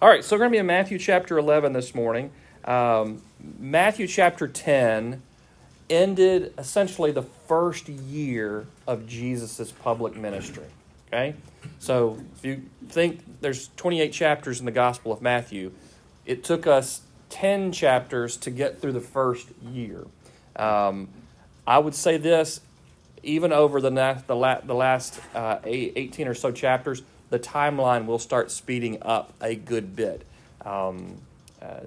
All right, so we're going to be in Matthew chapter 11 this morning. Um, Matthew chapter 10 ended essentially the first year of Jesus' public ministry. Okay? So if you think there's 28 chapters in the Gospel of Matthew, it took us 10 chapters to get through the first year. Um, I would say this even over the, na- the, la- the last uh, 18 or so chapters, the timeline will start speeding up a good bit. Um, uh,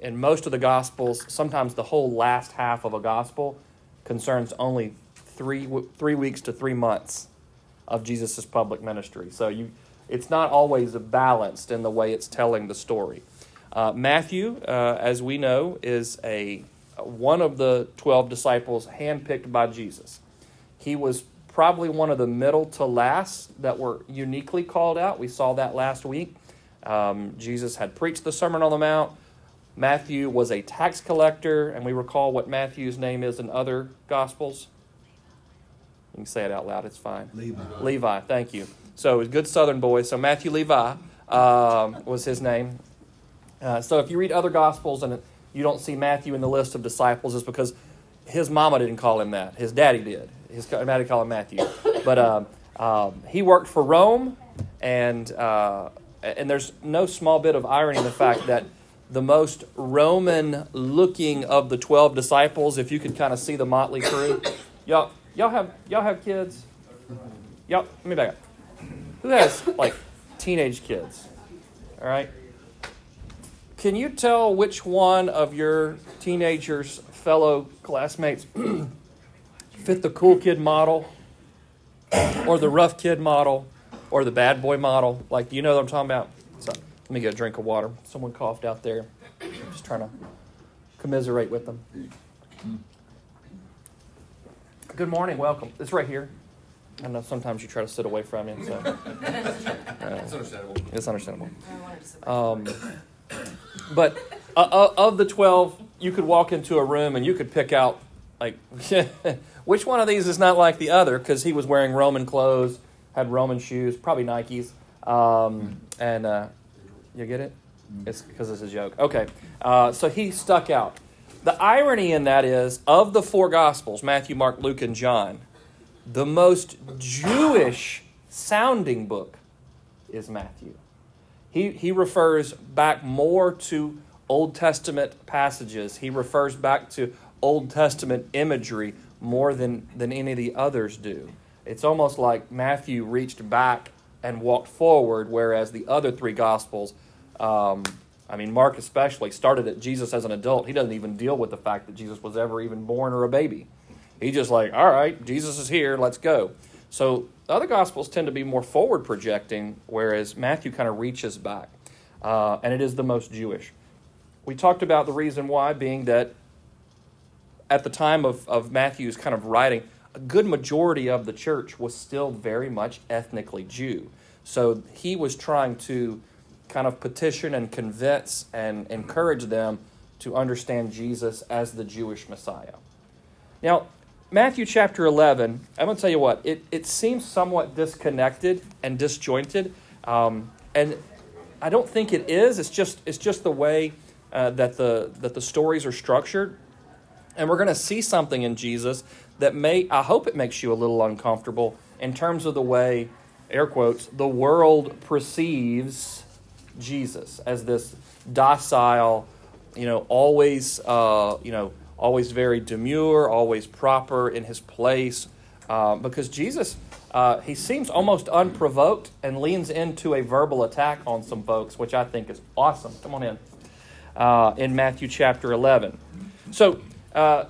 in most of the Gospels, sometimes the whole last half of a Gospel concerns only three, three weeks to three months of Jesus' public ministry. So you, it's not always balanced in the way it's telling the story. Uh, Matthew, uh, as we know, is a one of the 12 disciples handpicked by Jesus. He was probably one of the middle to last that were uniquely called out. We saw that last week. Um, Jesus had preached the Sermon on the Mount. Matthew was a tax collector, and we recall what Matthew's name is in other Gospels. You can say it out loud, it's fine. Levi. Levi, thank you. So, it was good Southern boy. So, Matthew Levi um, was his name. Uh, so, if you read other Gospels and you don't see Matthew in the list of disciples, it's because his mama didn't call him that. His daddy did. His daddy called him Matthew. But um, um, he worked for Rome, and uh, and there's no small bit of irony in the fact that the most Roman looking of the twelve disciples, if you could kind of see the motley crew, y'all y'all have y'all have kids. Y'all, let me back up. Who has like teenage kids? All right. Can you tell which one of your teenagers' fellow classmates fit the cool kid model, or the rough kid model, or the bad boy model? Like, do you know what I'm talking about? So, let me get a drink of water. Someone coughed out there. I'm just trying to commiserate with them. Good morning. Welcome. It's right here. I know sometimes you try to sit away from me, so uh, It's understandable. it's understandable. Um, but uh, uh, of the 12, you could walk into a room and you could pick out, like, which one of these is not like the other because he was wearing Roman clothes, had Roman shoes, probably Nikes. Um, and uh, you get it? It's because it's a joke. Okay. Uh, so he stuck out. The irony in that is, of the four Gospels Matthew, Mark, Luke, and John the most Jewish sounding book is Matthew. He, he refers back more to Old Testament passages. He refers back to Old Testament imagery more than, than any of the others do. It's almost like Matthew reached back and walked forward, whereas the other three Gospels, um, I mean, Mark especially, started at Jesus as an adult. He doesn't even deal with the fact that Jesus was ever even born or a baby. He just like, all right, Jesus is here, let's go. So the other gospels tend to be more forward projecting, whereas Matthew kind of reaches back, uh, and it is the most Jewish. We talked about the reason why being that at the time of, of Matthew's kind of writing, a good majority of the church was still very much ethnically Jew. So he was trying to kind of petition and convince and encourage them to understand Jesus as the Jewish Messiah. Now, Matthew chapter 11, I'm going to tell you what, it, it seems somewhat disconnected and disjointed. Um, and I don't think it is. It's just, it's just the way uh, that, the, that the stories are structured. And we're going to see something in Jesus that may, I hope it makes you a little uncomfortable in terms of the way, air quotes, the world perceives Jesus as this docile, you know, always, uh, you know, always very demure, always proper in his place. Uh, because Jesus, uh, he seems almost unprovoked and leans into a verbal attack on some folks, which I think is awesome. Come on in. Uh, in Matthew chapter 11. So, uh,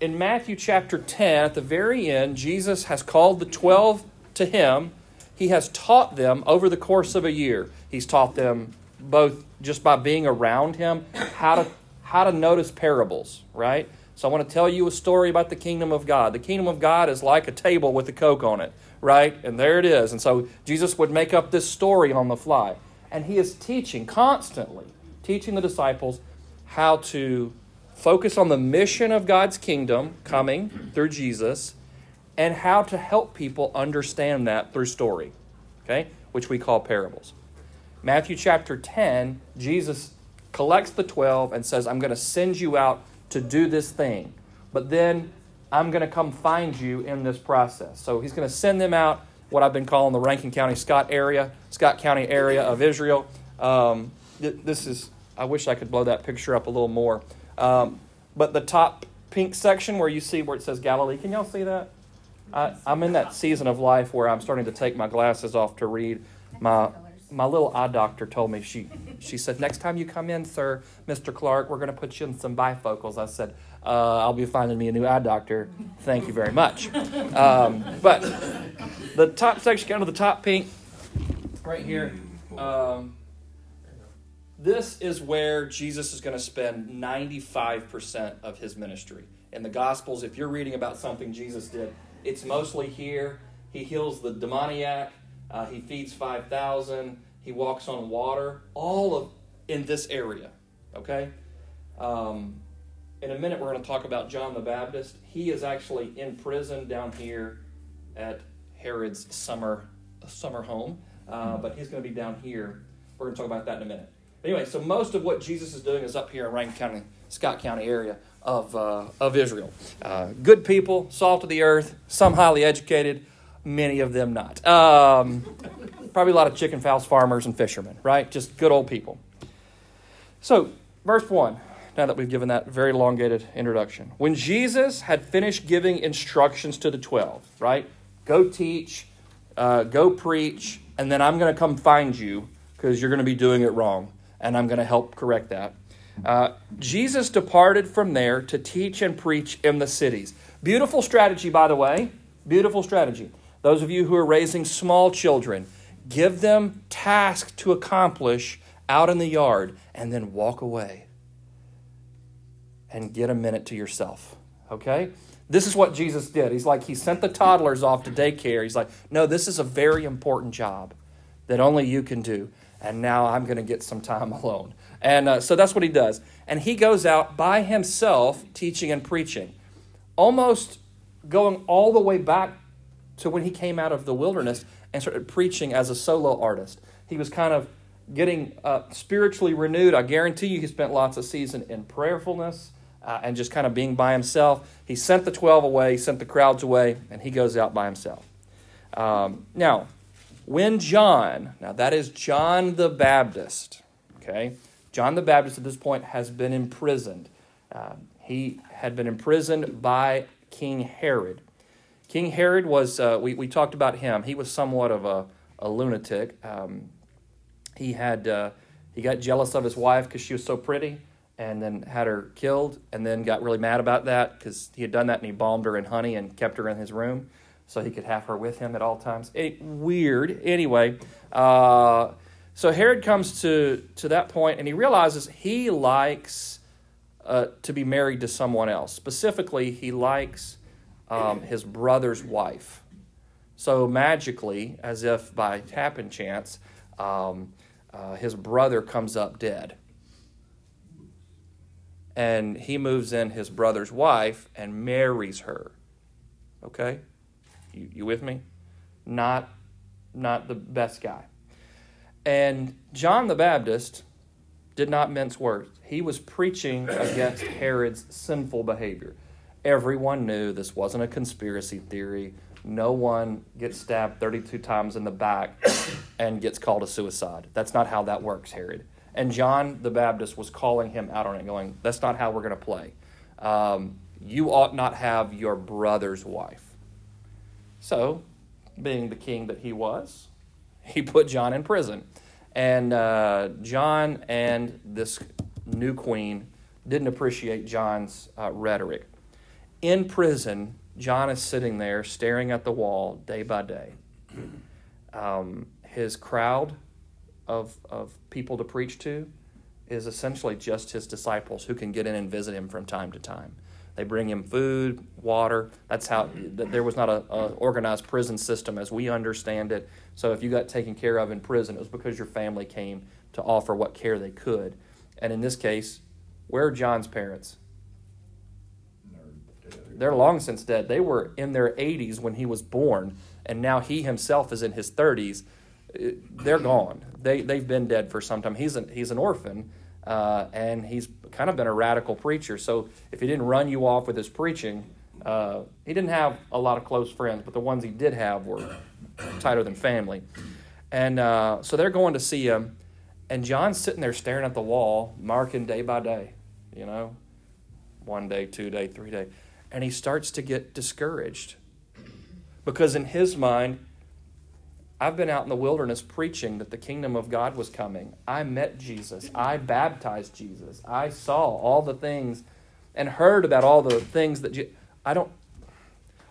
in Matthew chapter 10, at the very end, Jesus has called the 12 to him. He has taught them over the course of a year. He's taught them both just by being around him how to how to notice parables, right? So I want to tell you a story about the kingdom of God. The kingdom of God is like a table with a Coke on it, right? And there it is. And so Jesus would make up this story on the fly. And he is teaching constantly, teaching the disciples how to focus on the mission of God's kingdom coming through Jesus and how to help people understand that through story, okay? Which we call parables. Matthew chapter 10, Jesus collects the 12 and says, I'm going to send you out to do this thing. But then I'm going to come find you in this process. So he's going to send them out, what I've been calling the Rankin County Scott area, Scott County area of Israel. Um, this is, I wish I could blow that picture up a little more. Um, but the top pink section where you see where it says Galilee, can y'all see that? I, I'm in that season of life where I'm starting to take my glasses off to read. My my little eye doctor told me she she said next time you come in, sir, Mr. Clark, we're going to put you in some bifocals. I said uh, I'll be finding me a new eye doctor. Thank you very much. Um, but the top section, kind of the top pink, right here. Um, this is where Jesus is going to spend 95% of his ministry. In the Gospels, if you're reading about something Jesus did, it's mostly here. He heals the demoniac, uh, he feeds 5,000, he walks on water, all of in this area. Okay? Um, in a minute, we're going to talk about John the Baptist. He is actually in prison down here at Herod's summer summer home, uh, but he's going to be down here. We're going to talk about that in a minute. Anyway, so most of what Jesus is doing is up here in Rankin County, Scott County area of, uh, of Israel. Uh, good people, salt of the earth, some highly educated, many of them not. Um, probably a lot of chicken fowls farmers and fishermen, right? Just good old people. So, verse 1, now that we've given that very elongated introduction. When Jesus had finished giving instructions to the 12, right? Go teach, uh, go preach, and then I'm going to come find you because you're going to be doing it wrong, and I'm going to help correct that. Uh, Jesus departed from there to teach and preach in the cities. Beautiful strategy, by the way. Beautiful strategy. Those of you who are raising small children, give them tasks to accomplish out in the yard and then walk away and get a minute to yourself. Okay? This is what Jesus did. He's like, he sent the toddlers off to daycare. He's like, no, this is a very important job that only you can do. And now I'm going to get some time alone. And uh, so that's what he does. And he goes out by himself teaching and preaching, almost going all the way back to when he came out of the wilderness and started preaching as a solo artist. He was kind of getting uh, spiritually renewed. I guarantee you he spent lots of season in prayerfulness uh, and just kind of being by himself. He sent the 12 away, he sent the crowds away, and he goes out by himself. Um, now, when John, now that is John the Baptist, okay? John the Baptist at this point has been imprisoned. Uh, he had been imprisoned by King Herod. King Herod was, uh, we, we talked about him, he was somewhat of a, a lunatic. Um, he had, uh, he got jealous of his wife because she was so pretty and then had her killed and then got really mad about that because he had done that and he balmed her in honey and kept her in his room so he could have her with him at all times. It, weird. Anyway, uh, so Herod comes to, to that point and he realizes he likes uh, to be married to someone else. Specifically, he likes um, his brother's wife. So magically, as if by happen chance, um, uh, his brother comes up dead. And he moves in his brother's wife and marries her. Okay? You, you with me? Not, not the best guy. And John the Baptist did not mince words. He was preaching against Herod's sinful behavior. Everyone knew this wasn't a conspiracy theory. No one gets stabbed 32 times in the back and gets called a suicide. That's not how that works, Herod. And John the Baptist was calling him out on it, going, That's not how we're going to play. Um, you ought not have your brother's wife. So, being the king that he was, he put John in prison. And uh, John and this new queen didn't appreciate John's uh, rhetoric. In prison, John is sitting there staring at the wall day by day. Um, his crowd of, of people to preach to is essentially just his disciples who can get in and visit him from time to time. They bring him food, water. That's how there was not a, a, organized prison system as we understand it. So if you got taken care of in prison, it was because your family came to offer what care they could. And in this case, where are John's parents? They're long since dead. They were in their 80s when he was born, and now he himself is in his 30s. they're gone. They they've been dead for some time. He's an he's an orphan, uh, and he's kind of been a radical preacher. So if he didn't run you off with his preaching, uh, he didn't have a lot of close friends, but the ones he did have were tighter than family. And uh, so they're going to see him, and John's sitting there staring at the wall, marking day by day, you know, one day, two day, three day, and he starts to get discouraged because in his mind I've been out in the wilderness preaching that the kingdom of God was coming. I met Jesus. I baptized Jesus. I saw all the things and heard about all the things that Je- I don't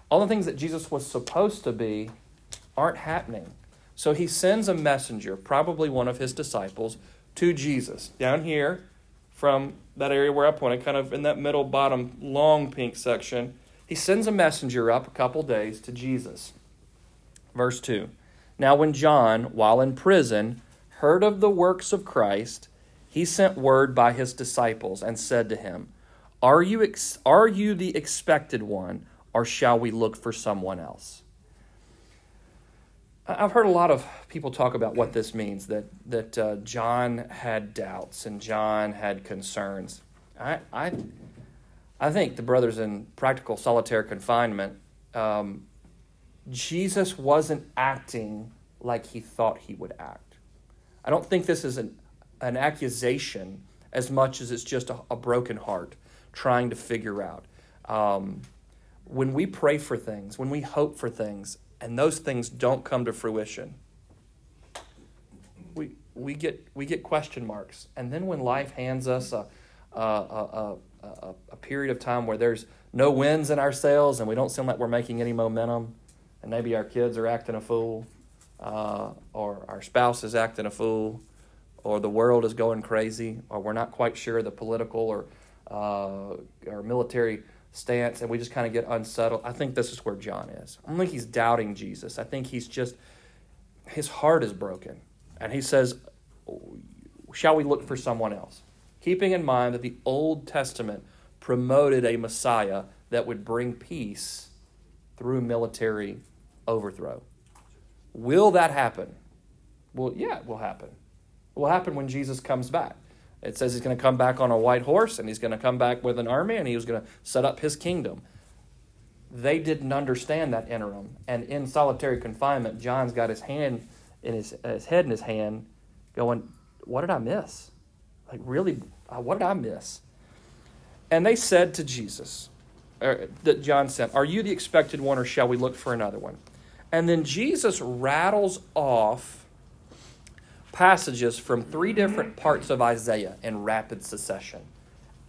all the things that Jesus was supposed to be aren't happening. So he sends a messenger, probably one of his disciples, to Jesus down here from that area where I pointed, kind of in that middle bottom long pink section. He sends a messenger up a couple days to Jesus. Verse 2. Now, when John, while in prison, heard of the works of Christ, he sent word by his disciples and said to him, Are you, ex- are you the expected one, or shall we look for someone else? I've heard a lot of people talk about what this means that, that uh, John had doubts and John had concerns. I, I, I think the brothers in practical solitary confinement um, Jesus wasn't acting like he thought he would act. I don't think this is an, an accusation as much as it's just a, a broken heart trying to figure out. Um, when we pray for things, when we hope for things, and those things don't come to fruition, we, we, get, we get question marks. And then when life hands us a, a, a, a, a period of time where there's no wins in our sails and we don't seem like we're making any momentum, and maybe our kids are acting a fool, uh, or our spouse is acting a fool, or the world is going crazy, or we're not quite sure of the political or uh, or military stance, and we just kind of get unsettled. I think this is where John is. I don't think he's doubting Jesus. I think he's just his heart is broken, and he says, "Shall we look for someone else?" Keeping in mind that the Old Testament promoted a Messiah that would bring peace through military overthrow. Will that happen? Well, yeah, it will happen. It will happen when Jesus comes back. It says he's going to come back on a white horse and he's going to come back with an army and he was going to set up his kingdom. They didn't understand that interim. And in solitary confinement, John's got his hand in his, his head in his hand going, What did I miss? Like, really, uh, what did I miss? And they said to Jesus, er, that John sent, Are you the expected one or shall we look for another one? And then Jesus rattles off passages from three different parts of Isaiah in rapid succession,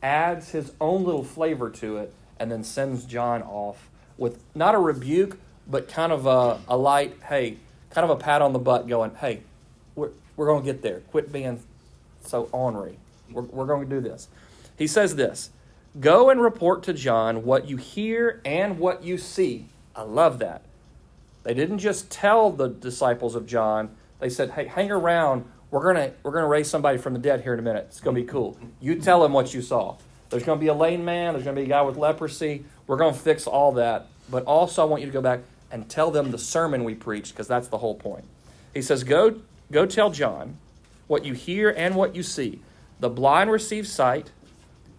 adds his own little flavor to it, and then sends John off with not a rebuke, but kind of a, a light, hey, kind of a pat on the butt going, hey, we're, we're going to get there. Quit being so ornery. We're, we're going to do this. He says this Go and report to John what you hear and what you see. I love that. They didn't just tell the disciples of John, they said, hey, hang around. We're going to we're gonna raise somebody from the dead here in a minute. It's going to be cool. You tell them what you saw. There's going to be a lame man. There's going to be a guy with leprosy. We're going to fix all that. But also, I want you to go back and tell them the sermon we preached because that's the whole point. He says, go, go tell John what you hear and what you see. The blind receive sight,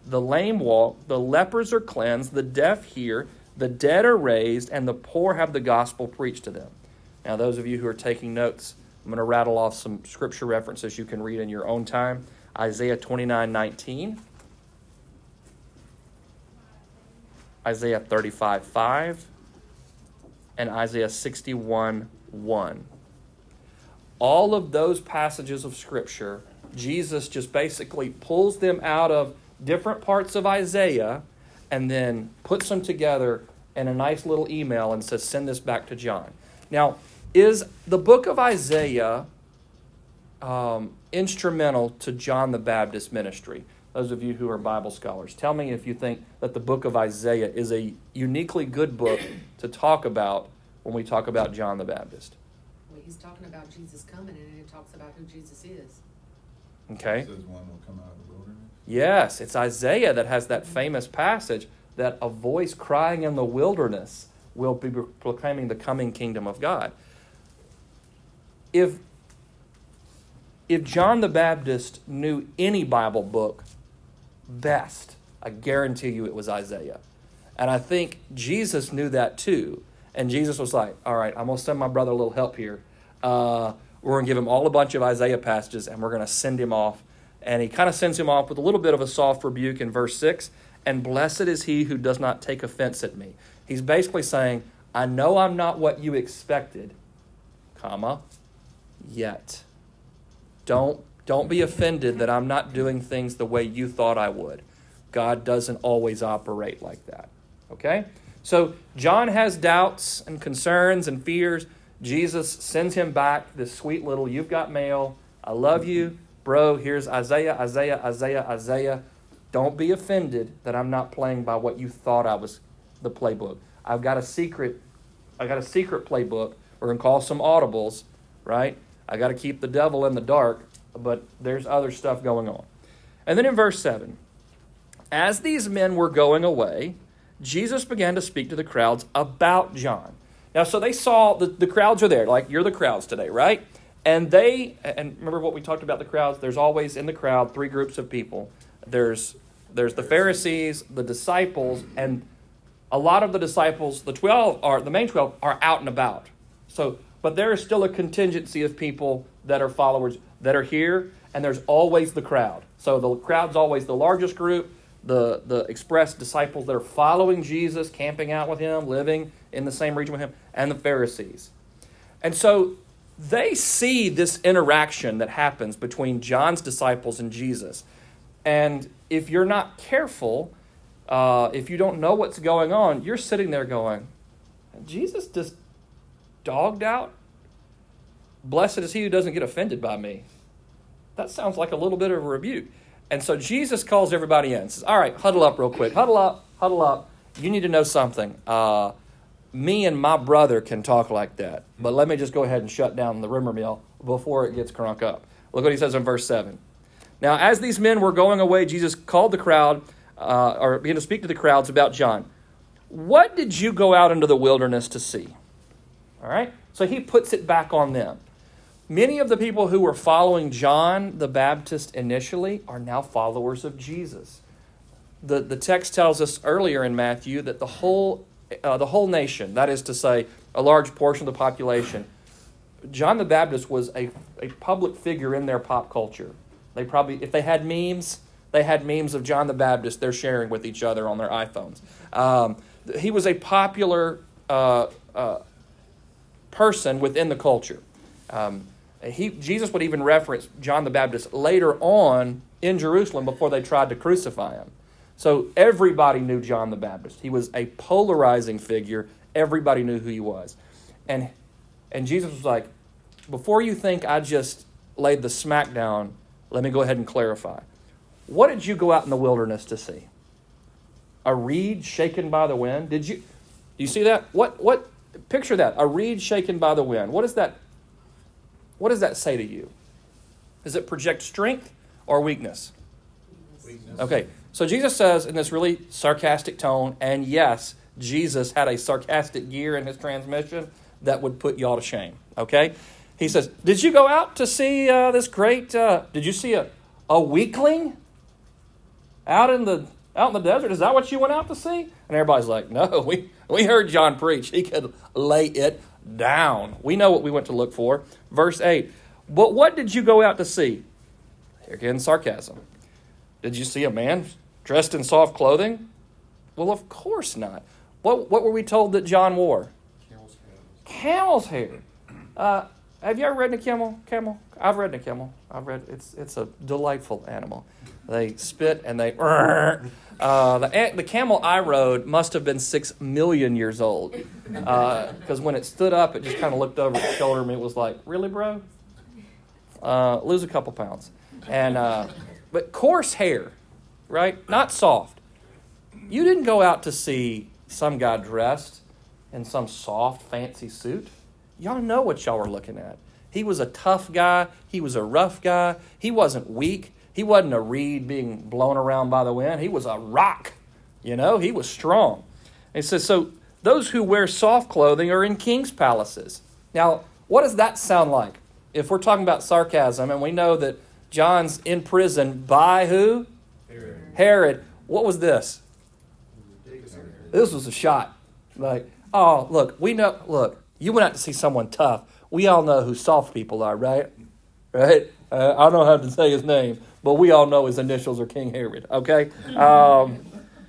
the lame walk, the lepers are cleansed, the deaf hear, the dead are raised, and the poor have the gospel preached to them. Now, those of you who are taking notes, I'm going to rattle off some scripture references you can read in your own time. Isaiah 29 19, Isaiah 35 5, and Isaiah 61 1. All of those passages of scripture, Jesus just basically pulls them out of different parts of Isaiah and then puts them together in a nice little email and says, send this back to John. Now, is the book of Isaiah um, instrumental to John the Baptist ministry? Those of you who are Bible scholars, tell me if you think that the book of Isaiah is a uniquely good book to talk about when we talk about John the Baptist. Well, he's talking about Jesus coming, and it talks about who Jesus is. Okay. It says one will come out of the wilderness. Yes, it's Isaiah that has that famous passage that a voice crying in the wilderness will be proclaiming the coming kingdom of God. If if John the Baptist knew any Bible book best, I guarantee you it was Isaiah. And I think Jesus knew that too. And Jesus was like, all right, I'm going to send my brother a little help here. Uh, we're going to give him all a bunch of Isaiah passages and we're going to send him off. And he kind of sends him off with a little bit of a soft rebuke in verse 6 and blessed is he who does not take offense at me. He's basically saying, I know I'm not what you expected, comma, yet. Don't don't be offended that I'm not doing things the way you thought I would. God doesn't always operate like that. Okay? So John has doubts and concerns and fears. Jesus sends him back this sweet little, you've got mail. I love you. Bro, here's Isaiah, Isaiah, Isaiah, Isaiah. Don't be offended that I'm not playing by what you thought I was the playbook. I've got a secret I got a secret playbook. We're to call some audibles, right? I got to keep the devil in the dark, but there's other stuff going on. And then in verse 7, as these men were going away, Jesus began to speak to the crowds about John. Now, so they saw the, the crowds are there, like you're the crowds today, right? And they, and remember what we talked about the crowds? There's always in the crowd three groups of people. There's there's the Pharisees, the disciples, and a lot of the disciples, the 12 are the main 12 are out and about. So, but there is still a contingency of people that are followers that are here and there's always the crowd. So the crowd's always the largest group, the the express disciples that are following Jesus, camping out with him, living in the same region with him, and the Pharisees. And so they see this interaction that happens between John's disciples and Jesus. And if you're not careful, uh, if you don't know what's going on, you're sitting there going, Jesus just dogged out. Blessed is he who doesn't get offended by me. That sounds like a little bit of a rebuke. And so Jesus calls everybody in. And says, "All right, huddle up real quick. Huddle up. Huddle up. You need to know something. Uh, me and my brother can talk like that, but let me just go ahead and shut down the rumor mill before it gets crunk up." Look what he says in verse seven. Now, as these men were going away, Jesus called the crowd uh, or began to speak to the crowds about John. What did you go out into the wilderness to see? All right? So he puts it back on them. Many of the people who were following John the Baptist initially are now followers of Jesus. The, the text tells us earlier in Matthew that the whole, uh, the whole nation, that is to say, a large portion of the population, John the Baptist was a, a public figure in their pop culture. They probably, if they had memes, they had memes of John the Baptist they're sharing with each other on their iPhones. Um, he was a popular uh, uh, person within the culture. Um, he, Jesus would even reference John the Baptist later on in Jerusalem before they tried to crucify him. So everybody knew John the Baptist. He was a polarizing figure. Everybody knew who he was. And, and Jesus was like, before you think I just laid the smackdown, let me go ahead and clarify. What did you go out in the wilderness to see? A reed shaken by the wind? Did you do you see that? What what picture that? A reed shaken by the wind. What does that what does that say to you? Does it project strength or weakness? Weakness. Okay. So Jesus says in this really sarcastic tone, and yes, Jesus had a sarcastic gear in his transmission that would put y'all to shame. Okay? He says, Did you go out to see uh, this great, uh, did you see a, a weakling? out in the out in the desert? Is that what you went out to see? And everybody's like, no, we, we heard John preach. He could lay it down. We know what we went to look for. Verse 8. But what did you go out to see? Again, sarcasm. Did you see a man dressed in soft clothing? Well, of course not. What, what were we told that John wore? Camel's hair. Camel's hair. Uh, have you ever ridden a camel? Camel? I've ridden a camel. I've read it's it's a delightful animal. They spit and they. Uh, the, the camel I rode must have been six million years old. Because uh, when it stood up, it just kind of looked over its shoulder and it was like, really, bro? Uh, lose a couple pounds. And, uh, but coarse hair, right? Not soft. You didn't go out to see some guy dressed in some soft, fancy suit. Y'all know what y'all were looking at. He was a tough guy. He was a rough guy. He wasn't weak. He wasn't a reed being blown around by the wind. He was a rock. You know, he was strong. And it says, so those who wear soft clothing are in king's palaces. Now, what does that sound like? if we're talking about sarcasm, and we know that John's in prison by who? Herod. What was this? This was a shot. Like, oh, look, we know, look, you went out to see someone tough. We all know who soft people are, right? Right? Uh, I don't have to say his name, but we all know his initials are King Herod, okay? Um,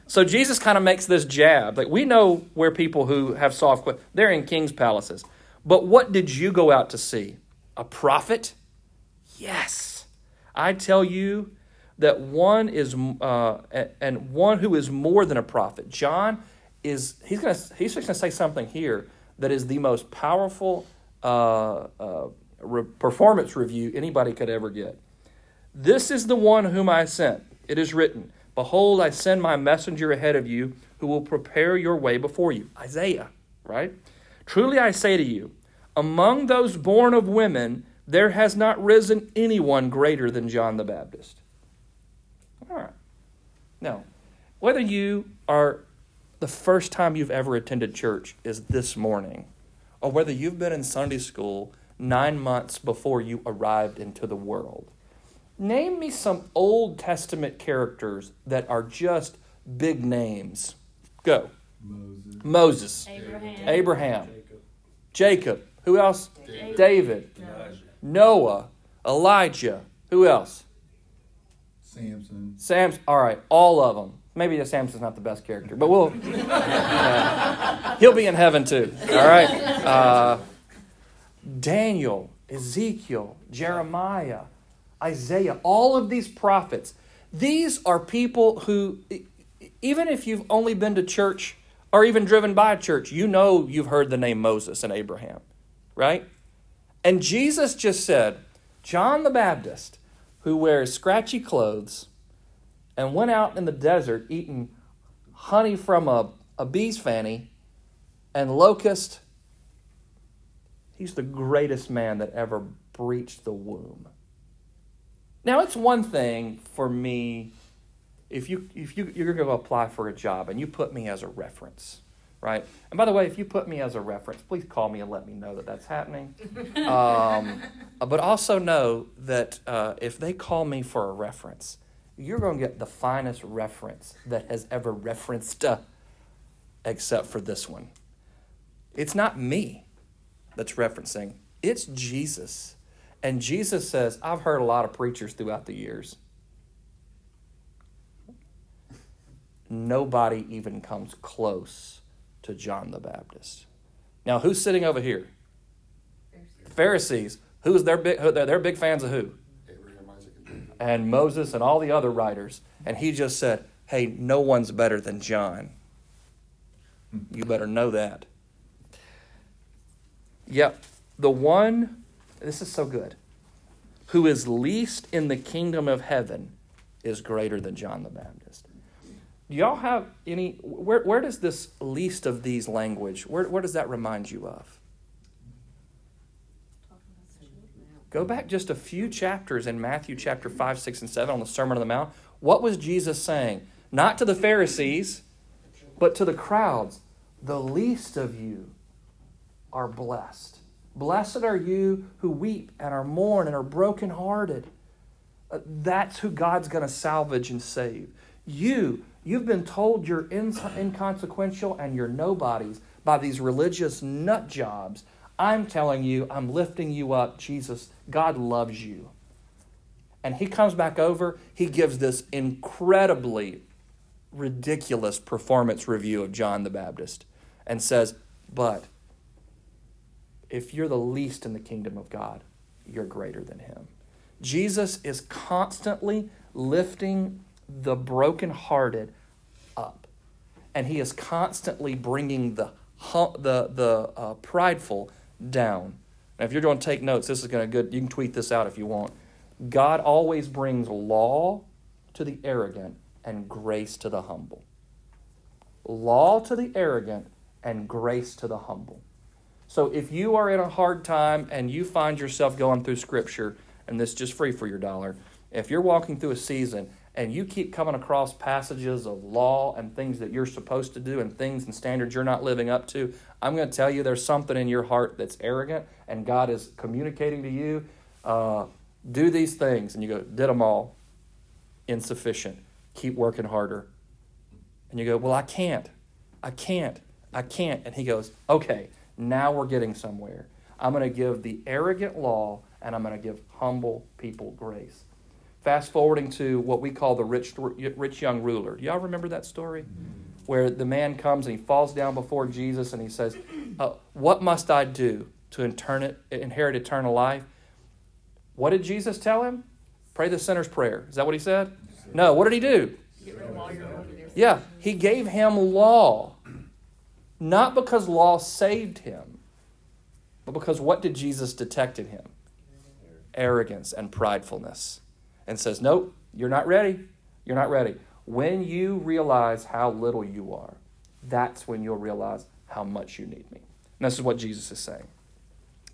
so Jesus kind of makes this jab. Like, we know where people who have soft, they're in king's palaces. But what did you go out to see? A prophet? Yes. I tell you that one is, uh, and one who is more than a prophet. John is he's to he's just to say something here that is the most powerful uh, uh, re- performance review anybody could ever get. This is the one whom I sent. It is written, Behold, I send my messenger ahead of you who will prepare your way before you. Isaiah, right? Truly I say to you, among those born of women, there has not risen anyone greater than John the Baptist. All right. Now, whether you are the first time you've ever attended church is this morning, or whether you've been in Sunday school nine months before you arrived into the world. Name me some Old Testament characters that are just big names. Go. Moses. Moses. Abraham. Abraham. Jacob. Jacob. Who else? David. David. Elijah. Noah. Elijah. Who else? Samson. Sam's. All right, all of them. Maybe Samson's not the best character, but we'll. uh, he'll be in heaven too. All right. Uh, Daniel, Ezekiel, Jeremiah, Isaiah, all of these prophets. These are people who, even if you've only been to church or even driven by a church, you know you've heard the name Moses and Abraham, right? And Jesus just said, John the Baptist, who wears scratchy clothes and went out in the desert eating honey from a, a bee's fanny and locust, he's the greatest man that ever breached the womb. Now, it's one thing for me if you if you you're going to apply for a job and you put me as a reference, right? And by the way, if you put me as a reference, please call me and let me know that that's happening. Um, but also know that uh, if they call me for a reference, you're going to get the finest reference that has ever referenced, uh, except for this one. It's not me that's referencing, it's Jesus. And Jesus says, I've heard a lot of preachers throughout the years. Nobody even comes close to John the Baptist. Now, who's sitting over here? Pharisees. Who is their big? who- They're they're big fans of who? Abraham, Isaac, and Jacob. and Moses and all the other writers. And he just said, Hey, no one's better than John. You better know that. Yep. The one, this is so good, who is least in the kingdom of heaven is greater than John the Baptist. Do y'all have any, where, where does this least of these language, where, where does that remind you of? Go back just a few chapters in Matthew chapter 5, 6, and 7 on the Sermon on the Mount. What was Jesus saying? Not to the Pharisees, but to the crowds. The least of you are blessed. Blessed are you who weep and are mourn and are brokenhearted. Uh, That's who God's going to salvage and save. You, you've been told you're inconsequential and you're nobodies by these religious nut jobs. I'm telling you, I'm lifting you up. Jesus, God loves you. And he comes back over, he gives this incredibly ridiculous performance review of John the Baptist and says, But if you're the least in the kingdom of God, you're greater than him. Jesus is constantly lifting the brokenhearted up, and he is constantly bringing the the the uh, prideful down. Now, if you're going to take notes, this is going to good. You can tweet this out if you want. God always brings law to the arrogant and grace to the humble. Law to the arrogant and grace to the humble. So if you are in a hard time and you find yourself going through scripture, and this is just free for your dollar, if you're walking through a season and you keep coming across passages of law and things that you're supposed to do and things and standards you're not living up to, I'm going to tell you there's something in your heart that's arrogant and God is communicating to you. uh, do these things. And you go, did them all. Insufficient. Keep working harder. And you go, well, I can't. I can't. I can't. And he goes, okay, now we're getting somewhere. I'm going to give the arrogant law and I'm going to give humble people grace. Fast forwarding to what we call the rich, rich young ruler. Do y'all remember that story? Where the man comes and he falls down before Jesus and he says, uh, What must I do to inherit eternal life? What did Jesus tell him? Pray the sinner's prayer. Is that what he said? No. What did he do? Yeah, he gave him law. Not because law saved him, but because what did Jesus detect in him? Arrogance and pridefulness. And says, Nope, you're not ready. You're not ready. When you realize how little you are, that's when you'll realize how much you need me. And this is what Jesus is saying.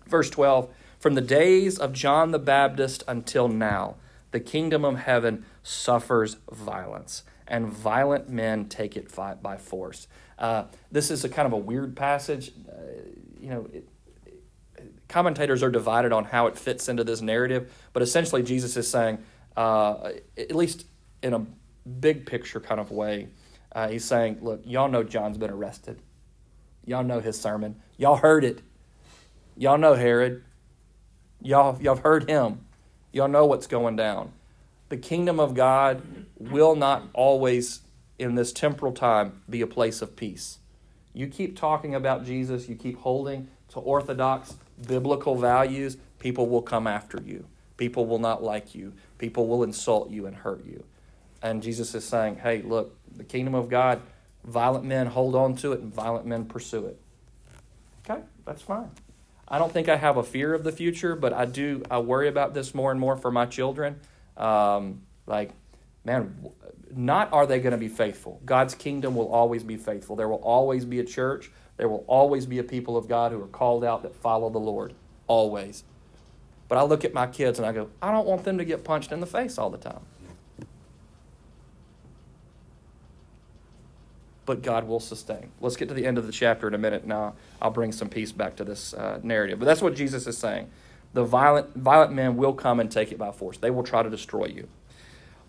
Verse 12 From the days of John the Baptist until now, the kingdom of heaven suffers violence, and violent men take it by force. Uh, this is a kind of a weird passage. Uh, you know, it, commentators are divided on how it fits into this narrative, but essentially Jesus is saying, uh, at least in a big picture kind of way, uh, he's saying, look, y'all know John's been arrested. Y'all know his sermon. Y'all heard it. Y'all know Herod. Y'all, y'all heard him. Y'all know what's going down. The kingdom of God will not always, in this temporal time, be a place of peace. You keep talking about Jesus, you keep holding to orthodox biblical values, people will come after you. People will not like you. People will insult you and hurt you. And Jesus is saying, hey, look, the kingdom of God, violent men hold on to it and violent men pursue it. Okay, that's fine. I don't think I have a fear of the future, but I do. I worry about this more and more for my children. Um, like, man, not are they going to be faithful. God's kingdom will always be faithful. There will always be a church. There will always be a people of God who are called out that follow the Lord. Always. But I look at my kids and I go, I don't want them to get punched in the face all the time. But God will sustain. Let's get to the end of the chapter in a minute. Now I'll bring some peace back to this uh, narrative. But that's what Jesus is saying. The violent, violent men will come and take it by force. They will try to destroy you.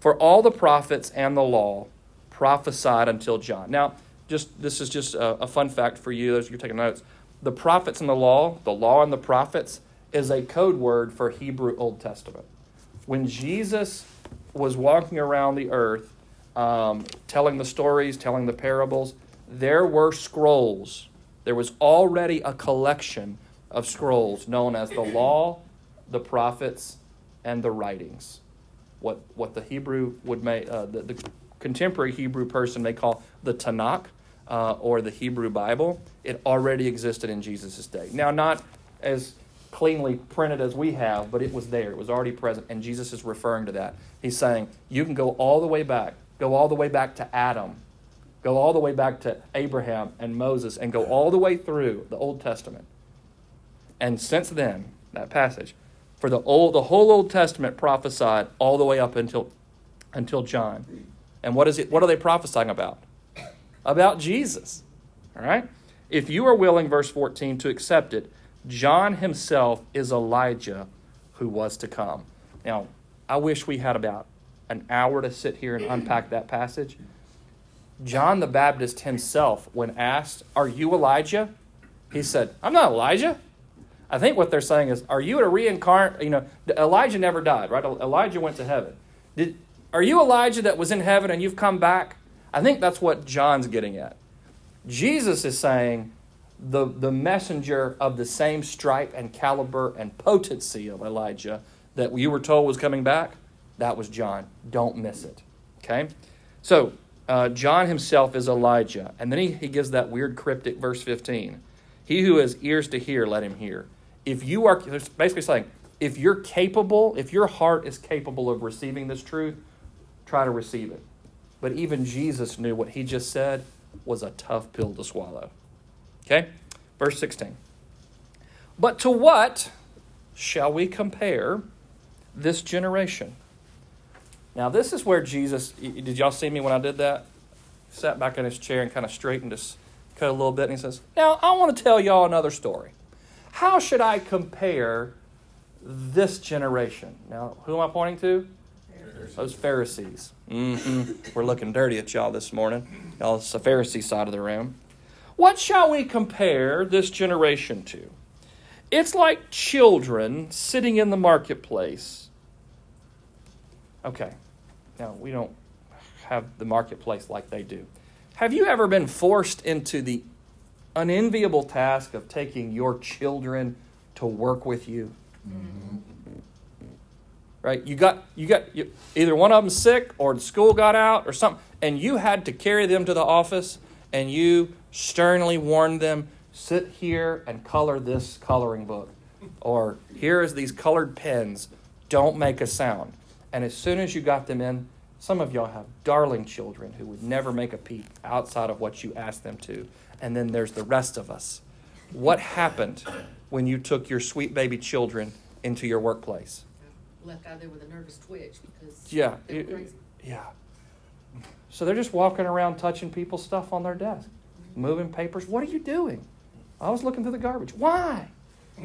For all the prophets and the law prophesied until John. Now, just this is just a, a fun fact for you as you're taking notes. The prophets and the law, the law and the prophets, is a code word for Hebrew Old Testament. When Jesus was walking around the earth, um, telling the stories, telling the parables, there were scrolls. There was already a collection of scrolls known as the law, the prophets, and the writings. What, what the Hebrew would make, uh, the, the contemporary Hebrew person may call the Tanakh uh, or the Hebrew Bible. It already existed in Jesus' day. Now, not as cleanly printed as we have, but it was there. It was already present, and Jesus is referring to that. He's saying, You can go all the way back, go all the way back to Adam, go all the way back to Abraham and Moses, and go all the way through the Old Testament. And since then, that passage, for the old the whole Old Testament prophesied all the way up until until John. And what is it what are they prophesying about? About Jesus. All right? If you are willing, verse 14, to accept it, John himself is Elijah who was to come. Now, I wish we had about an hour to sit here and unpack that passage. John the Baptist himself, when asked, Are you Elijah? He said, I'm not Elijah. I think what they're saying is, Are you a reincarnate? You know, Elijah never died, right? Elijah went to heaven. Did, are you Elijah that was in heaven and you've come back? I think that's what John's getting at. Jesus is saying, the, the messenger of the same stripe and caliber and potency of Elijah that you were told was coming back, that was John. Don't miss it. Okay? So, uh, John himself is Elijah. And then he, he gives that weird cryptic verse 15. He who has ears to hear, let him hear. If you are, basically saying, if you're capable, if your heart is capable of receiving this truth, try to receive it. But even Jesus knew what he just said was a tough pill to swallow. Okay? Verse 16. But to what shall we compare this generation? Now, this is where Jesus, did y'all see me when I did that? Sat back in his chair and kind of straightened his cut a little bit, and he says, Now, I want to tell y'all another story. How should I compare this generation. Now, who am I pointing to? Those Pharisees. Mm-hmm. We're looking dirty at y'all this morning. Y'all, it's the Pharisee side of the room. What shall we compare this generation to? It's like children sitting in the marketplace. Okay, now we don't have the marketplace like they do. Have you ever been forced into the unenviable task of taking your children to work with you? Mm-hmm. Right? You got you got you, either one of them sick or the school got out or something, and you had to carry them to the office, and you sternly warned them, sit here and color this coloring book, or here is these colored pens. Don't make a sound. And as soon as you got them in, some of y'all have darling children who would never make a peep outside of what you asked them to. And then there's the rest of us. What happened when you took your sweet baby children into your workplace? Left out there with a nervous twitch because Yeah. they were it- crazy. yeah. So they're just walking around touching people's stuff on their desk, moving papers. What are you doing? I was looking through the garbage. Why?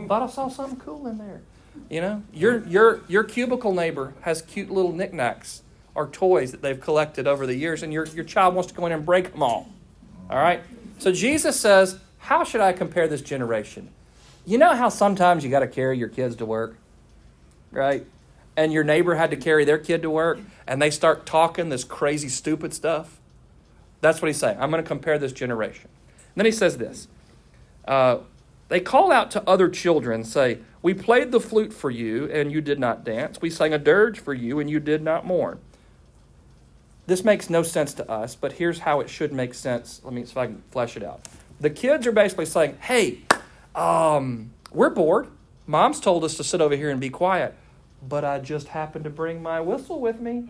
Thought I saw something cool in there. You know, your your your cubicle neighbor has cute little knickknacks or toys that they've collected over the years, and your your child wants to go in and break them all. All right. So Jesus says, "How should I compare this generation?" You know how sometimes you got to carry your kids to work, right? And your neighbor had to carry their kid to work, and they start talking this crazy, stupid stuff. That's what he's saying. I'm going to compare this generation. And then he says this. Uh, they call out to other children, say, We played the flute for you, and you did not dance. We sang a dirge for you, and you did not mourn. This makes no sense to us, but here's how it should make sense. Let me see if I can flesh it out. The kids are basically saying, Hey, um, we're bored. Mom's told us to sit over here and be quiet, but I just happened to bring my whistle with me.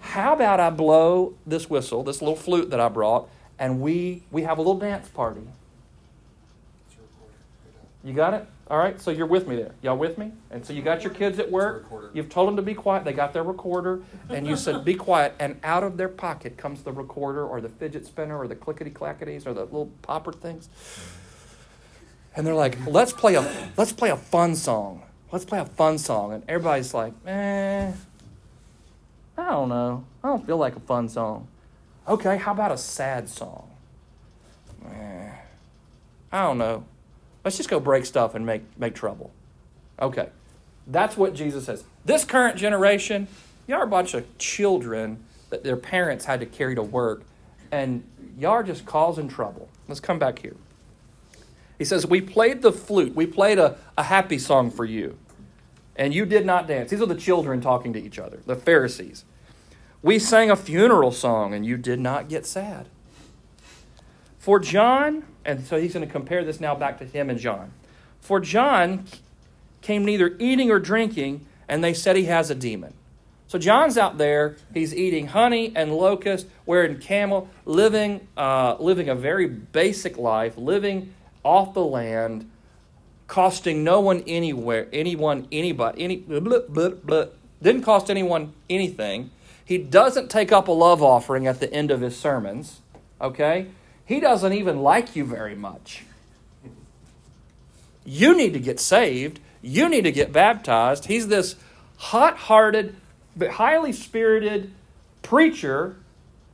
How about I blow this whistle, this little flute that I brought, and we we have a little dance party. It's a recorder. You got it? All right, so you're with me there. Y'all with me? And so you got your kids at work. You've told them to be quiet. They got their recorder, and you said, "Be quiet." And out of their pocket comes the recorder, or the fidget spinner, or the clickety clackities, or the little popper things. And they're like, "Let's play a let's play a fun song. Let's play a fun song." And everybody's like, "Eh, I don't know. I don't feel like a fun song." Okay, how about a sad song? Eh, I don't know. Let's just go break stuff and make, make trouble. Okay. That's what Jesus says. This current generation, y'all are a bunch of children that their parents had to carry to work, and y'all are just causing trouble. Let's come back here. He says, We played the flute. We played a, a happy song for you, and you did not dance. These are the children talking to each other, the Pharisees. We sang a funeral song, and you did not get sad. For John, and so he's going to compare this now back to him and John. For John came neither eating or drinking, and they said he has a demon. So John's out there, he's eating honey and locust, wearing camel, living, uh, living a very basic life, living off the land, costing no one anywhere, anyone, anybody, any, blah, blah, blah, didn't cost anyone anything. He doesn't take up a love offering at the end of his sermons, okay? He doesn't even like you very much. You need to get saved. You need to get baptized. He's this hot hearted, but highly spirited preacher,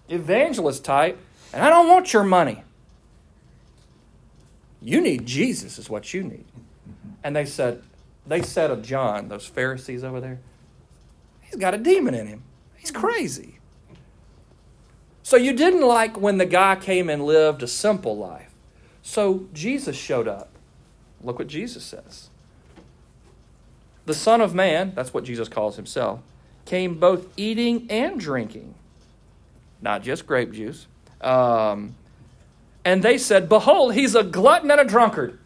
evangelist type, and I don't want your money. You need Jesus, is what you need. And they said, they said of John, those Pharisees over there, he's got a demon in him. He's crazy. So you didn't like when the guy came and lived a simple life. So Jesus showed up. Look what Jesus says. The Son of Man, that's what Jesus calls himself, came both eating and drinking, not just grape juice. Um, and they said, Behold, he's a glutton and a drunkard.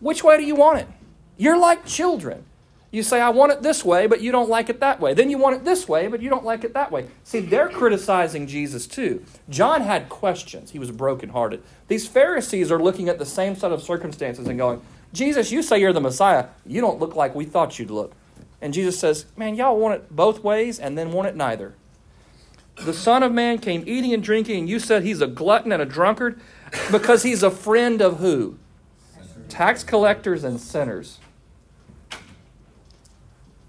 Which way do you want it? You're like children. You say, I want it this way, but you don't like it that way. Then you want it this way, but you don't like it that way. See, they're criticizing Jesus too. John had questions. He was brokenhearted. These Pharisees are looking at the same set of circumstances and going, Jesus, you say you're the Messiah. You don't look like we thought you'd look. And Jesus says, Man, y'all want it both ways and then want it neither. The Son of Man came eating and drinking, and you said he's a glutton and a drunkard because he's a friend of who? Tax collectors and sinners.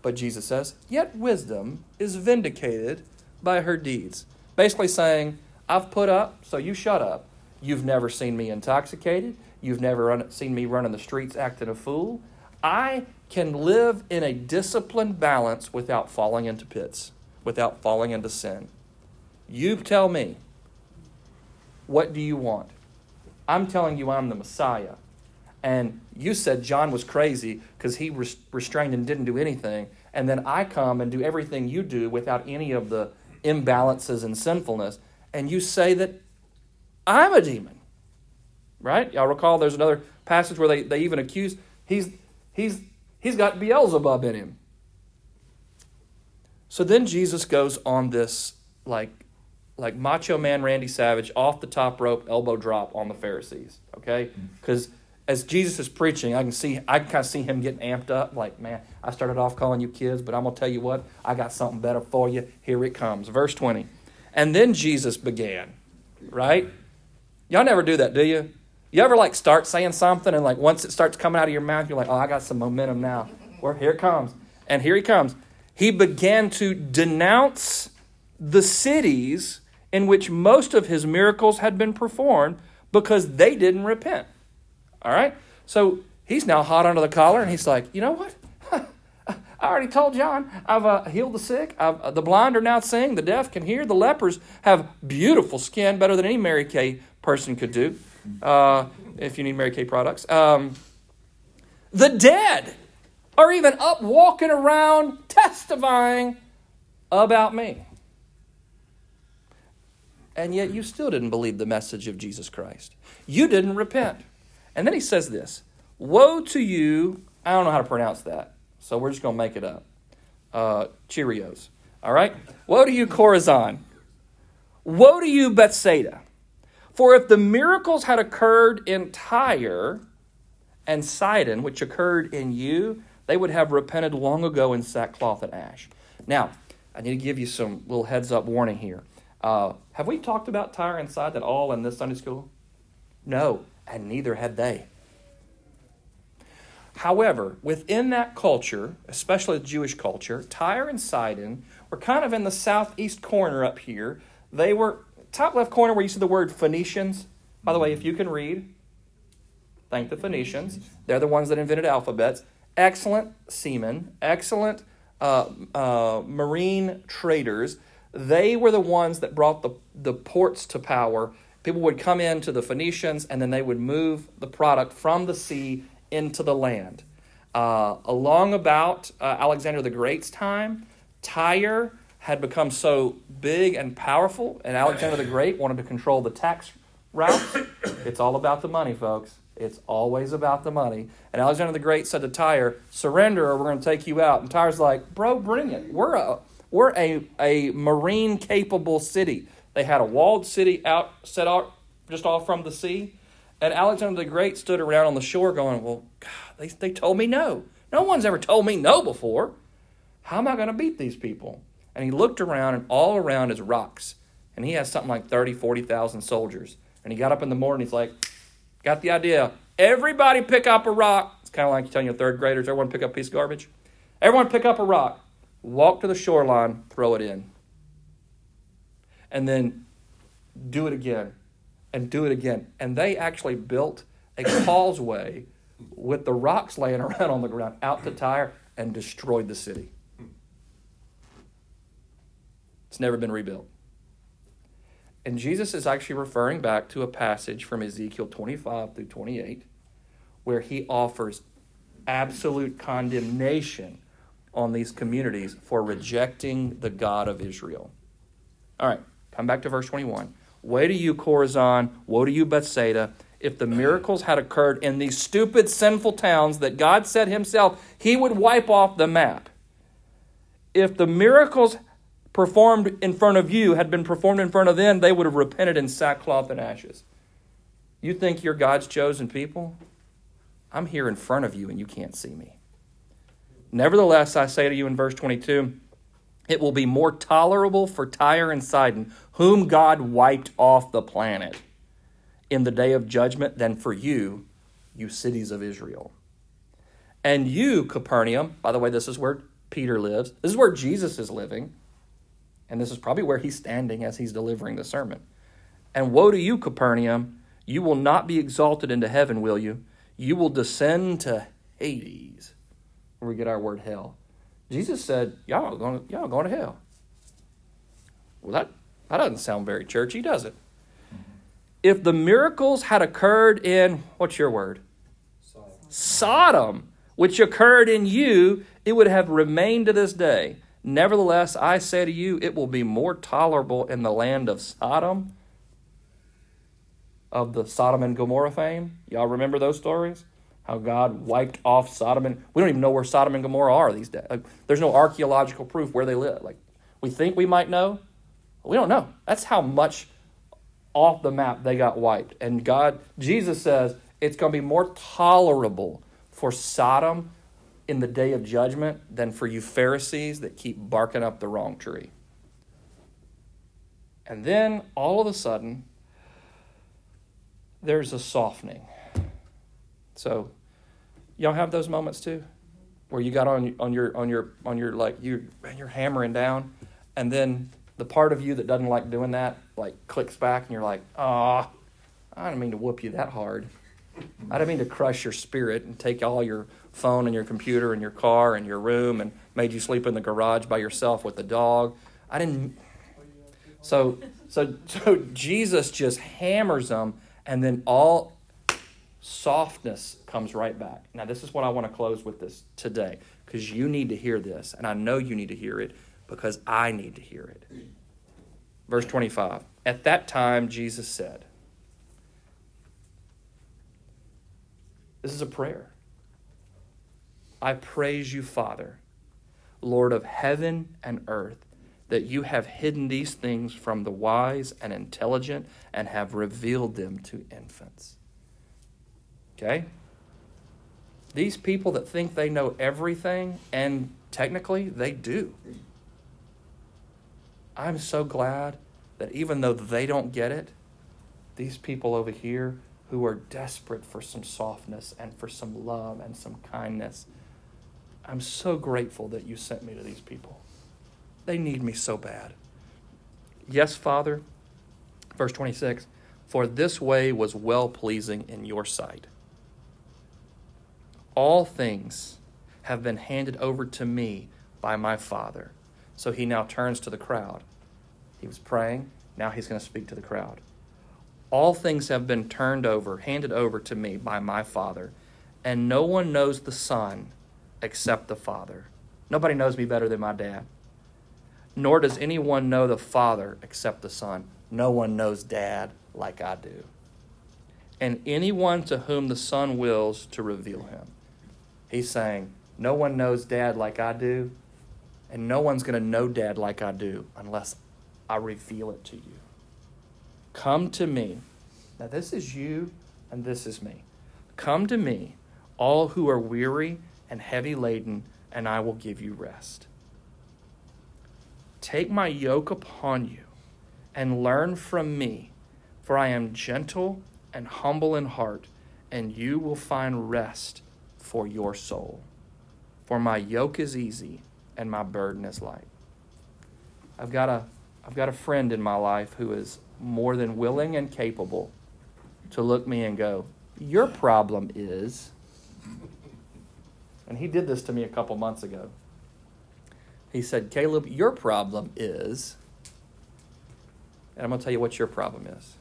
But Jesus says, Yet wisdom is vindicated by her deeds. Basically saying, I've put up, so you shut up. You've never seen me intoxicated. You've never run, seen me running the streets acting a fool. I can live in a disciplined balance without falling into pits, without falling into sin. You tell me, what do you want? I'm telling you, I'm the Messiah. And you said John was crazy because he was restrained and didn't do anything. And then I come and do everything you do without any of the imbalances and sinfulness. And you say that I'm a demon. Right? Y'all recall there's another passage where they, they even accuse he's he's he's got Beelzebub in him. So then Jesus goes on this like like macho man Randy Savage off the top rope elbow drop on the Pharisees. Okay? Mm. Because as Jesus is preaching, I can see I can kind of see him getting amped up. Like, man, I started off calling you kids, but I'm gonna tell you what, I got something better for you. Here it comes. Verse 20. And then Jesus began. Right? Y'all never do that, do you? You ever like start saying something and like once it starts coming out of your mouth, you're like, oh, I got some momentum now. Well, here it comes. And here he comes. He began to denounce the cities in which most of his miracles had been performed because they didn't repent. All right? So he's now hot under the collar and he's like, you know what? I already told John I've uh, healed the sick. Uh, the blind are now seeing. The deaf can hear. The lepers have beautiful skin, better than any Mary Kay person could do. Uh, if you need Mary Kay products, um, the dead are even up walking around testifying about me. And yet you still didn't believe the message of Jesus Christ. You didn't repent. And then he says this Woe to you. I don't know how to pronounce that, so we're just going to make it up. Uh, Cheerios. All right? Woe to you, Chorazin. Woe to you, Bethsaida. For if the miracles had occurred in Tyre and Sidon, which occurred in you, they would have repented long ago in sackcloth and ash. Now, I need to give you some little heads up warning here. Uh, have we talked about Tyre and Sidon at all in this Sunday school? No, and neither had they. However, within that culture, especially the Jewish culture, Tyre and Sidon were kind of in the southeast corner up here. They were top left corner where you see the word Phoenicians. By the way, if you can read, thank the Phoenicians. They're the ones that invented alphabets. Excellent seamen, excellent uh, uh, marine traders. They were the ones that brought the, the ports to power. People would come in to the Phoenicians and then they would move the product from the sea into the land. Uh, along about uh, Alexander the Great's time, Tyre had become so big and powerful, and Alexander the Great wanted to control the tax routes. it's all about the money, folks. It's always about the money. And Alexander the Great said to Tyre, "Surrender, or we're going to take you out." And Tyre's like, "Bro, bring it. We're a we're a a marine capable city. They had a walled city out set out just off from the sea." And Alexander the Great stood around on the shore going, Well, God, they, they told me no. No one's ever told me no before. How am I going to beat these people? And he looked around, and all around is rocks. And he has something like 30, 40,000 soldiers. And he got up in the morning, he's like, Got the idea. Everybody pick up a rock. It's kind of like telling your third graders, everyone pick up a piece of garbage. Everyone pick up a rock, walk to the shoreline, throw it in. And then do it again and do it again. And they actually built a causeway with the rocks laying around on the ground out to Tyre and destroyed the city. It's never been rebuilt. And Jesus is actually referring back to a passage from Ezekiel 25 through 28 where he offers absolute condemnation on these communities for rejecting the God of Israel. All right, come back to verse 21. Woe to you, Chorazin! Woe to you, Bethsaida! If the miracles had occurred in these stupid, sinful towns that God said Himself He would wipe off the map, if the miracles performed in front of you had been performed in front of them, they would have repented in sackcloth and ashes. You think you're God's chosen people? I'm here in front of you and you can't see me. Nevertheless, I say to you in verse 22 it will be more tolerable for Tyre and Sidon, whom God wiped off the planet in the day of judgment, than for you, you cities of Israel. And you, Capernaum, by the way, this is where Peter lives. This is where Jesus is living. And this is probably where he's standing as he's delivering the sermon. And woe to you, Capernaum! You will not be exalted into heaven, will you? You will descend to Hades, where we get our word hell. Jesus said, Y'all going, y'all going to hell. Well, that, that doesn't sound very churchy, does it? Mm-hmm. If the miracles had occurred in, what's your word? Sodom. Sodom, which occurred in you, it would have remained to this day. Nevertheless, I say to you, it will be more tolerable in the land of Sodom, of the Sodom and Gomorrah fame. Y'all remember those stories? How God wiped off Sodom and we don't even know where Sodom and Gomorrah are these days. Like, there's no archaeological proof where they live. Like we think we might know, we don't know. That's how much off the map they got wiped. And God, Jesus says it's going to be more tolerable for Sodom in the day of judgment than for you Pharisees that keep barking up the wrong tree. And then all of a sudden, there's a softening. So, y'all have those moments too, where you got on on your on your on your like you man, you're hammering down, and then the part of you that doesn't like doing that like clicks back, and you're like, ah, I didn't mean to whoop you that hard. I didn't mean to crush your spirit and take all your phone and your computer and your car and your room and made you sleep in the garage by yourself with the dog. I didn't. So, so, so Jesus just hammers them, and then all softness comes right back. Now, this is what I want to close with this today because you need to hear this, and I know you need to hear it because I need to hear it. Verse 25 At that time, Jesus said, This is a prayer. I praise you, Father, Lord of heaven and earth, that you have hidden these things from the wise and intelligent and have revealed them to infants. Okay? These people that think they know everything, and technically they do. I'm so glad that even though they don't get it, these people over here who are desperate for some softness and for some love and some kindness, I'm so grateful that you sent me to these people. They need me so bad. Yes, Father, verse 26 For this way was well pleasing in your sight. All things have been handed over to me by my Father. So he now turns to the crowd. He was praying, now he's going to speak to the crowd. All things have been turned over, handed over to me by my Father, and no one knows the Son except the Father. Nobody knows me better than my dad. Nor does anyone know the Father except the Son. No one knows Dad like I do. And anyone to whom the Son wills to reveal him. He's saying, No one knows Dad like I do, and no one's going to know Dad like I do unless I reveal it to you. Come to me. Now, this is you, and this is me. Come to me, all who are weary and heavy laden, and I will give you rest. Take my yoke upon you and learn from me, for I am gentle and humble in heart, and you will find rest for your soul. For my yoke is easy and my burden is light. I've got a I've got a friend in my life who is more than willing and capable to look me and go, "Your problem is." And he did this to me a couple months ago. He said, Caleb, your problem is, and I'm going to tell you what your problem is.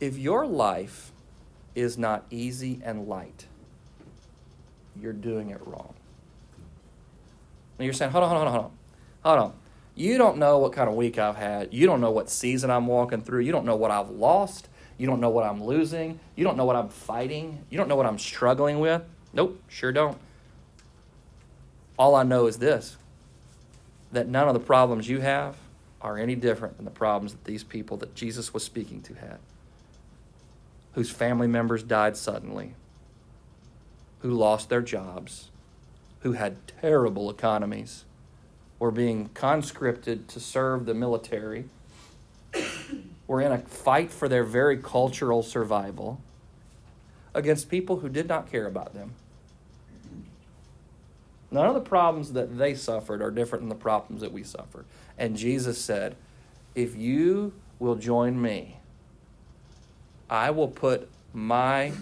If your life is not easy and light, you're doing it wrong. And you're saying, hold on, hold on, hold on, hold on. You don't know what kind of week I've had. You don't know what season I'm walking through. You don't know what I've lost. You don't know what I'm losing. You don't know what I'm fighting. You don't know what I'm struggling with. Nope, sure don't. All I know is this that none of the problems you have are any different than the problems that these people that Jesus was speaking to had, whose family members died suddenly, who lost their jobs, who had terrible economies, were being conscripted to serve the military, were in a fight for their very cultural survival against people who did not care about them None of the problems that they suffered are different than the problems that we suffer. And Jesus said, If you will join me, I will put my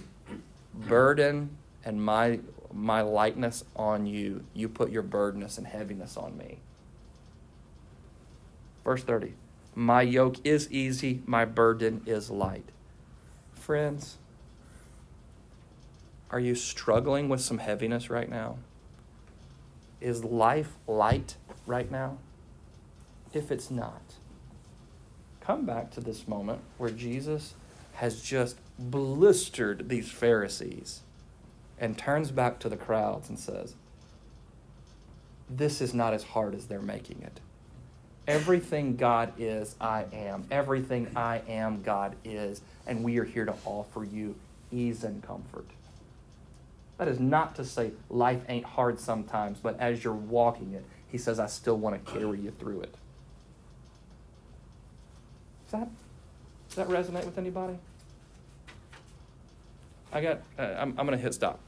burden and my my lightness on you. You put your burdenness and heaviness on me. Verse 30. My yoke is easy, my burden is light. Friends, are you struggling with some heaviness right now? Is life light right now? If it's not, come back to this moment where Jesus has just blistered these Pharisees and turns back to the crowds and says, This is not as hard as they're making it. Everything God is, I am. Everything I am, God is. And we are here to offer you ease and comfort. That is not to say life ain't hard sometimes, but as you're walking it, He says, I still want to carry you through it. Does that, does that resonate with anybody? I got, uh, I'm, I'm going to hit stop.